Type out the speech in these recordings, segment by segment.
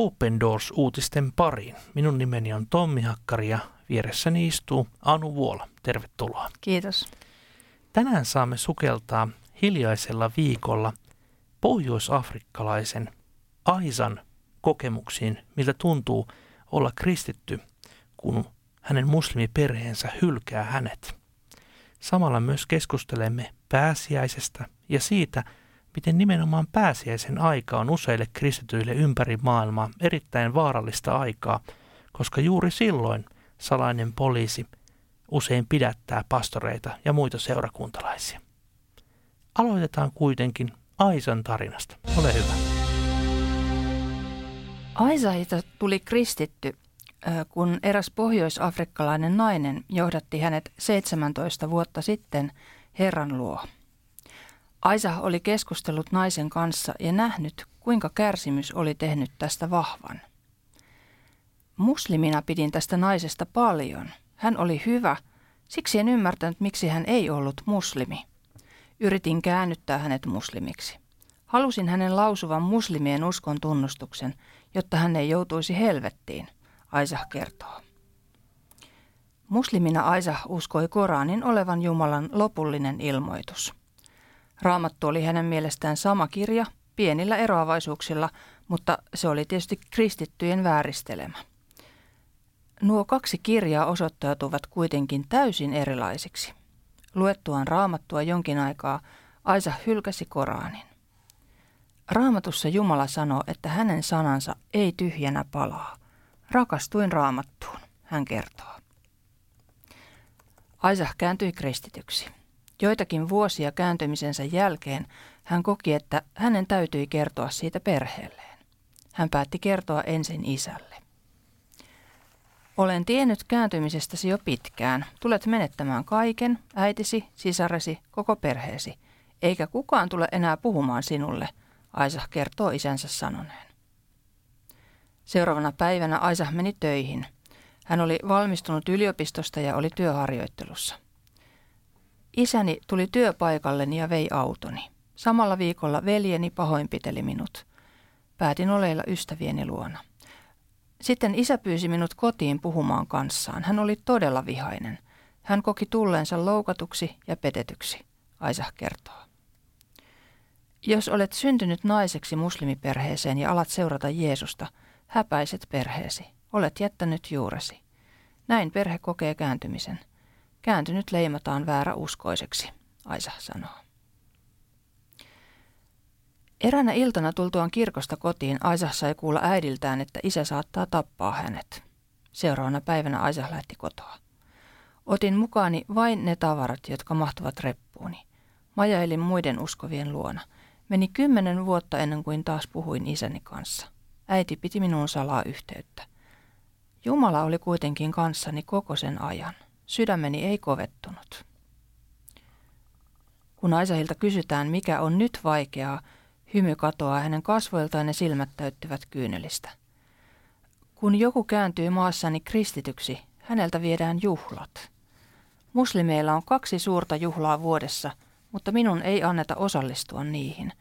Open Doors-uutisten pariin. Minun nimeni on Tommi Hakkari ja vieressäni istuu Anu Vuola. Tervetuloa. Kiitos. Tänään saamme sukeltaa hiljaisella viikolla pohjoisafrikkalaisen Aisan kokemuksiin, miltä tuntuu olla kristitty, kun hänen muslimiperheensä hylkää hänet. Samalla myös keskustelemme pääsiäisestä ja siitä, miten nimenomaan pääsiäisen aika on useille kristityille ympäri maailmaa erittäin vaarallista aikaa, koska juuri silloin salainen poliisi usein pidättää pastoreita ja muita seurakuntalaisia. Aloitetaan kuitenkin Aisan tarinasta. Ole hyvä. Aisaita tuli kristitty, kun eräs pohjoisafrikkalainen nainen johdatti hänet 17 vuotta sitten Herran luo. Aisa oli keskustellut naisen kanssa ja nähnyt, kuinka kärsimys oli tehnyt tästä vahvan. Muslimina pidin tästä naisesta paljon. Hän oli hyvä, siksi en ymmärtänyt, miksi hän ei ollut muslimi. Yritin käännyttää hänet muslimiksi. Halusin hänen lausuvan muslimien uskon tunnustuksen, jotta hän ei joutuisi helvettiin, Aisa kertoo. Muslimina Aisa uskoi Koranin olevan Jumalan lopullinen ilmoitus – Raamattu oli hänen mielestään sama kirja, pienillä eroavaisuuksilla, mutta se oli tietysti kristittyjen vääristelemä. Nuo kaksi kirjaa osoittautuvat kuitenkin täysin erilaisiksi. Luettuaan raamattua jonkin aikaa Aisa hylkäsi Koranin. Raamatussa Jumala sanoo, että hänen sanansa ei tyhjänä palaa. Rakastuin raamattuun, hän kertoo. Aisa kääntyi kristityksi. Joitakin vuosia kääntymisensä jälkeen hän koki, että hänen täytyi kertoa siitä perheelleen. Hän päätti kertoa ensin isälle. Olen tiennyt kääntymisestäsi jo pitkään. Tulet menettämään kaiken, äitisi, sisaresi, koko perheesi. Eikä kukaan tule enää puhumaan sinulle, Aisa kertoo isänsä sanoneen. Seuraavana päivänä Aisa meni töihin. Hän oli valmistunut yliopistosta ja oli työharjoittelussa – Isäni tuli työpaikalleni ja vei autoni. Samalla viikolla veljeni pahoinpiteli minut. Päätin oleilla ystävieni luona. Sitten isä pyysi minut kotiin puhumaan kanssaan. Hän oli todella vihainen. Hän koki tulleensa loukatuksi ja petetyksi, Aisa kertoo. Jos olet syntynyt naiseksi muslimiperheeseen ja alat seurata Jeesusta, häpäiset perheesi. Olet jättänyt juuresi. Näin perhe kokee kääntymisen – Kääntynyt leimataan vääräuskoiseksi, Aisa sanoo. Eräänä iltana tultuaan kirkosta kotiin Aisa sai kuulla äidiltään, että isä saattaa tappaa hänet. Seuraavana päivänä Aisa lähti kotoa. Otin mukaani vain ne tavarat, jotka mahtuvat reppuuni. Majailin muiden uskovien luona. Meni kymmenen vuotta ennen kuin taas puhuin isäni kanssa. Äiti piti minuun salaa yhteyttä. Jumala oli kuitenkin kanssani koko sen ajan. Sydämeni ei kovettunut. Kun Aisahilta kysytään, mikä on nyt vaikeaa, hymy katoaa hänen kasvoiltaan ja silmät täyttyvät kyynelistä. Kun joku kääntyy maassani kristityksi, häneltä viedään juhlat. Muslimeilla on kaksi suurta juhlaa vuodessa, mutta minun ei anneta osallistua niihin.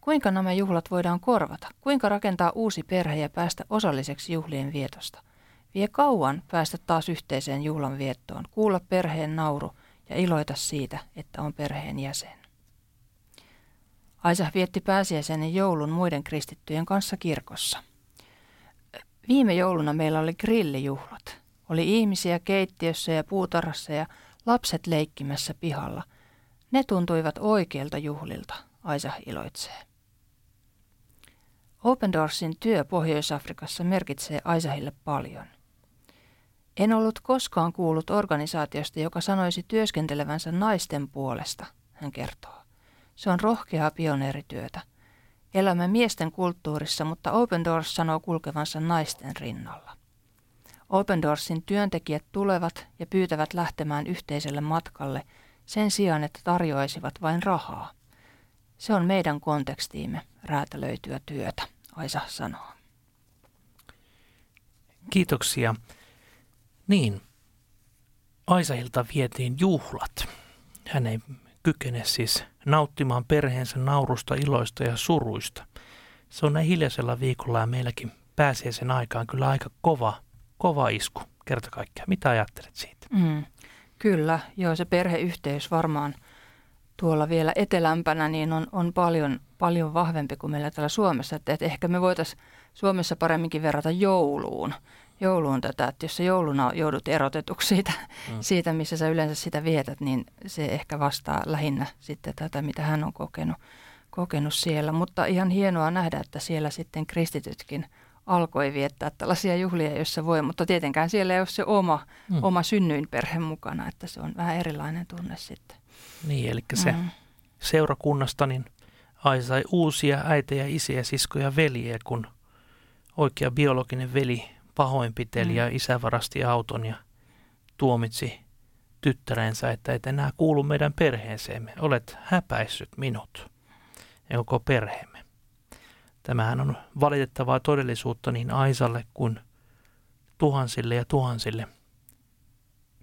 Kuinka nämä juhlat voidaan korvata? Kuinka rakentaa uusi perhe ja päästä osalliseksi juhlien vietosta? Vie kauan päästä taas yhteiseen juhlan viettoon, kuulla perheen nauru ja iloita siitä, että on perheen jäsen. Aisa vietti pääsiäisen joulun muiden kristittyjen kanssa kirkossa. Viime jouluna meillä oli grillijuhlat. Oli ihmisiä keittiössä ja puutarhassa ja lapset leikkimässä pihalla. Ne tuntuivat oikeilta juhlilta, Aisa iloitsee. Open Doorsin työ Pohjois-Afrikassa merkitsee Aisahille paljon. En ollut koskaan kuullut organisaatiosta, joka sanoisi työskentelevänsä naisten puolesta, hän kertoo. Se on rohkeaa pioneerityötä. Elämme miesten kulttuurissa, mutta Open Doors sanoo kulkevansa naisten rinnalla. Open Doorsin työntekijät tulevat ja pyytävät lähtemään yhteiselle matkalle sen sijaan, että tarjoaisivat vain rahaa. Se on meidän kontekstiimme räätälöityä työtä, Aisa sanoo. Kiitoksia. Niin, Aisahilta vietiin juhlat. Hän ei kykene siis nauttimaan perheensä naurusta, iloista ja suruista. Se on näin hiljaisella viikolla ja meilläkin pääsiäisen aikaan kyllä aika kova, kova isku kerta kaikkiaan. Mitä ajattelet siitä? Mm, kyllä, joo se perheyhteys varmaan tuolla vielä etelämpänä niin on, on paljon, paljon vahvempi kuin meillä täällä Suomessa. Että, että ehkä me voitaisiin Suomessa paremminkin verrata jouluun. Jouluun tätä, että jos sä jouluna joudut erotetuksi siitä, mm. siitä, missä sä yleensä sitä vietät, niin se ehkä vastaa lähinnä sitten tätä, mitä hän on kokenut, kokenut siellä. Mutta ihan hienoa nähdä, että siellä sitten kristitytkin alkoi viettää tällaisia juhlia, joissa voi, mutta tietenkään siellä ei ole se oma, mm. oma synnyinperhe mukana, että se on vähän erilainen tunne sitten. Niin, eli se mm. seurakunnasta, niin Ai sai uusia äitejä, isiä, siskoja, veljiä, kun oikea biologinen veli pahoinpiteli mm. ja isä varasti auton ja tuomitsi tyttärensä, että et enää kuulu meidän perheeseemme. Olet häpäissyt minut ja koko perheemme. Tämähän on valitettavaa todellisuutta niin Aisalle kuin tuhansille ja tuhansille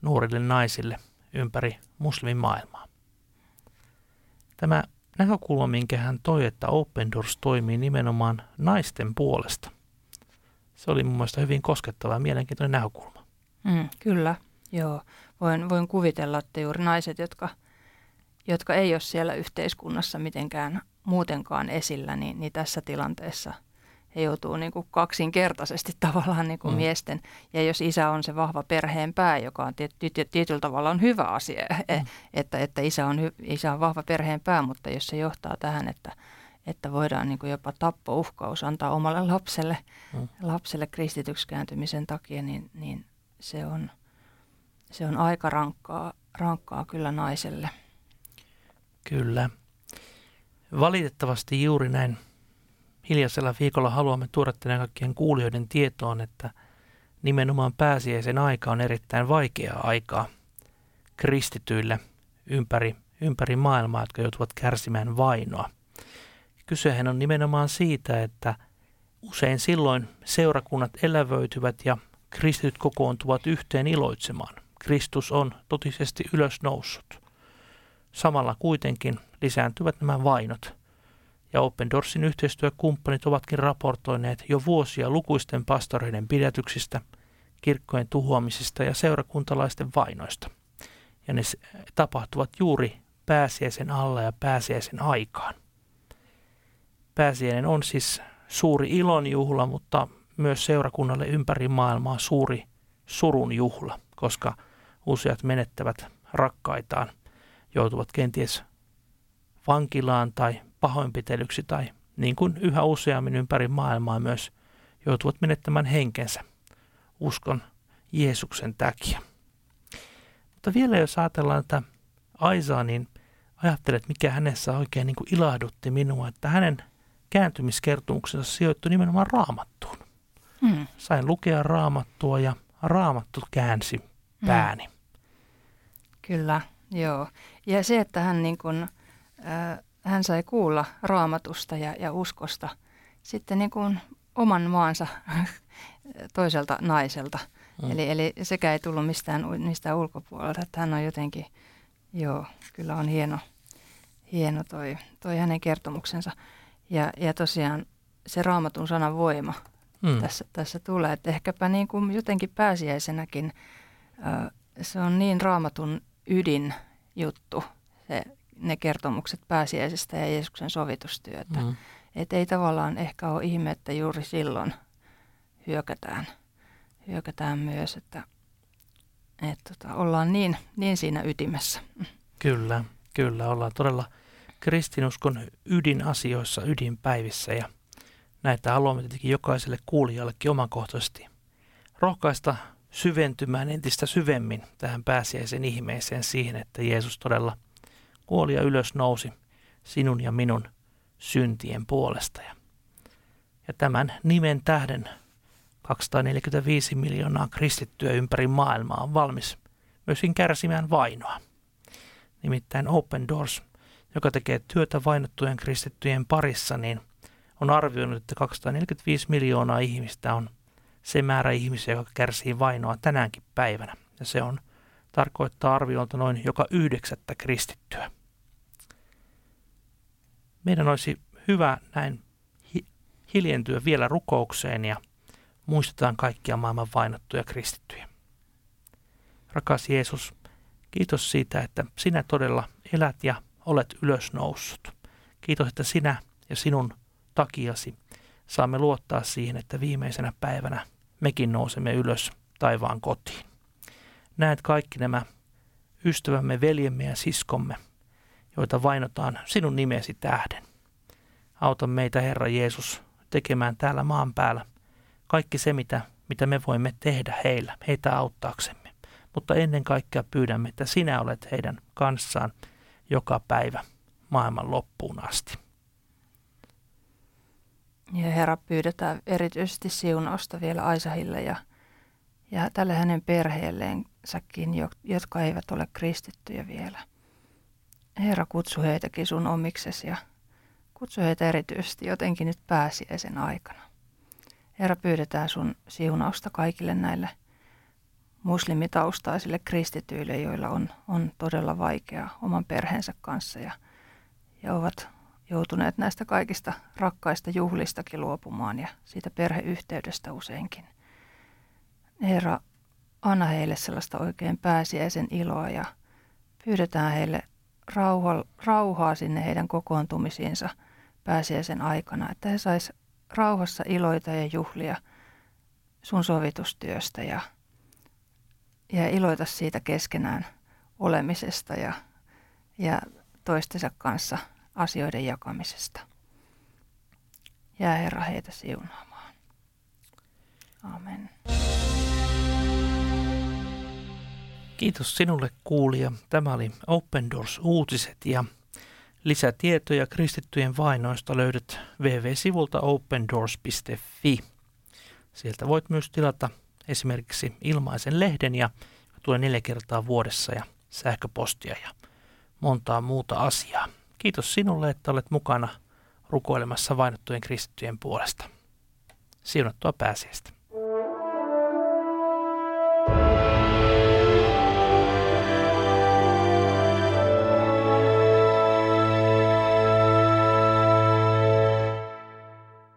nuorille naisille ympäri muslimimaailmaa. Tämä näkökulma, minkä hän toi, että Open Doors toimii nimenomaan naisten puolesta. Se oli mun mielestä hyvin koskettava ja mielenkiintoinen näkökulma. Mm, kyllä, joo. Voin, voin kuvitella, että juuri naiset, jotka, jotka ei ole siellä yhteiskunnassa mitenkään muutenkaan esillä, niin, niin tässä tilanteessa – he joutuu niin kuin kaksinkertaisesti tavallaan niin kuin mm. miesten. Ja jos isä on se vahva perheen pää, joka on tietyllä tavalla on hyvä asia, e, mm. että, että isä, on, isä on vahva perheen pää, mutta jos se johtaa tähän, että, että voidaan niin kuin jopa tappouhkaus antaa omalle lapselle, mm. lapselle kristityksi kääntymisen takia, niin, niin se, on, se on aika rankkaa, rankkaa kyllä naiselle. Kyllä. Valitettavasti juuri näin hiljaisella viikolla haluamme tuoda tänne kaikkien kuulijoiden tietoon, että nimenomaan pääsiäisen aika on erittäin vaikeaa aikaa kristityille ympäri, ympäri maailmaa, jotka joutuvat kärsimään vainoa. Kysehän on nimenomaan siitä, että usein silloin seurakunnat elävöityvät ja kristityt kokoontuvat yhteen iloitsemaan. Kristus on totisesti ylösnoussut. Samalla kuitenkin lisääntyvät nämä vainot – ja Open Doorsin yhteistyökumppanit ovatkin raportoineet jo vuosia lukuisten pastoreiden pidätyksistä, kirkkojen tuhoamisista ja seurakuntalaisten vainoista. Ja ne tapahtuvat juuri pääsiäisen alla ja pääsiäisen aikaan. Pääsiäinen on siis suuri ilon juhla, mutta myös seurakunnalle ympäri maailmaa suuri surun juhla, koska useat menettävät rakkaitaan, joutuvat kenties vankilaan tai pahoinpitelyksi tai niin kuin yhä useammin ympäri maailmaa myös joutuvat menettämään henkensä uskon Jeesuksen takia. Mutta vielä jos ajatellaan tätä Aisaa, niin ajattelet, mikä hänessä oikein niin kuin ilahdutti minua, että hänen kääntymiskertomuksensa sijoittui nimenomaan raamattuun. Hmm. Sain lukea raamattua ja raamattu käänsi hmm. pääni. Hmm. Kyllä, joo. Ja se, että hän niin kuin, äh, hän sai kuulla raamatusta ja, ja uskosta sitten niin kuin oman maansa toiselta naiselta. Mm. Eli, eli sekä ei tullut mistään, mistään ulkopuolelta, että hän on jotenkin, joo, kyllä on hieno, hieno toi, toi hänen kertomuksensa. Ja, ja tosiaan se raamatun sanan voima mm. tässä, tässä tulee, että ehkäpä niin kuin jotenkin pääsiäisenäkin se on niin raamatun ydin juttu, se ne kertomukset pääsiäisestä ja Jeesuksen sovitustyötä. Mm. Että ei tavallaan ehkä ole ihme, että juuri silloin hyökätään, hyökätään myös, että, että tota, ollaan niin, niin siinä ytimessä. Kyllä, kyllä. Ollaan todella kristinuskon ydinasioissa, ydinpäivissä ja näitä haluamme tietenkin jokaiselle kuulijallekin omakohtaisesti rohkaista syventymään entistä syvemmin tähän pääsiäisen ihmeeseen siihen, että Jeesus todella – kuoli ja ylös nousi sinun ja minun syntien puolesta. Ja tämän nimen tähden 245 miljoonaa kristittyä ympäri maailmaa on valmis myöskin kärsimään vainoa. Nimittäin Open Doors, joka tekee työtä vainottujen kristittyjen parissa, niin on arvioinut, että 245 miljoonaa ihmistä on se määrä ihmisiä, joka kärsii vainoa tänäänkin päivänä. Ja se on tarkoittaa arviolta noin joka yhdeksättä kristittyä meidän olisi hyvä näin hiljentyä vielä rukoukseen ja muistetaan kaikkia maailman vainottuja kristittyjä. Rakas Jeesus, kiitos siitä, että sinä todella elät ja olet ylösnoussut. Kiitos, että sinä ja sinun takiasi saamme luottaa siihen, että viimeisenä päivänä mekin nousemme ylös taivaan kotiin. Näet kaikki nämä ystävämme, veljemme ja siskomme, joita vainotaan sinun nimesi tähden. Auta meitä, Herra Jeesus, tekemään täällä maan päällä kaikki se, mitä, mitä me voimme tehdä heillä, heitä auttaaksemme. Mutta ennen kaikkea pyydämme, että sinä olet heidän kanssaan joka päivä maailman loppuun asti. Ja Herra, pyydetään erityisesti siunausta vielä Aisahille ja, ja tälle hänen perheelleensäkin, jotka eivät ole kristittyjä vielä. Herra, kutsu heitäkin sun omiksesi ja kutsu heitä erityisesti jotenkin nyt pääsiäisen aikana. Herra, pyydetään sun siunausta kaikille näille muslimitaustaisille kristityille, joilla on, on todella vaikeaa oman perheensä kanssa ja, ja ovat joutuneet näistä kaikista rakkaista juhlistakin luopumaan ja siitä perheyhteydestä useinkin. Herra, anna heille sellaista oikein pääsiäisen iloa ja pyydetään heille rauha, rauhaa sinne heidän kokoontumisiinsa pääsiäisen aikana, että he sais rauhassa iloita ja juhlia sun sovitustyöstä ja, ja iloita siitä keskenään olemisesta ja, ja toistensa kanssa asioiden jakamisesta. Jää Herra heitä siunaamaan. Amen. Kiitos sinulle kuulija. Tämä oli Open Doors uutiset ja lisätietoja kristittyjen vainoista löydät www-sivulta opendoors.fi. Sieltä voit myös tilata esimerkiksi ilmaisen lehden ja tulee neljä kertaa vuodessa ja sähköpostia ja montaa muuta asiaa. Kiitos sinulle, että olet mukana rukoilemassa vainottujen kristittyjen puolesta. Siunattua pääsiäistä.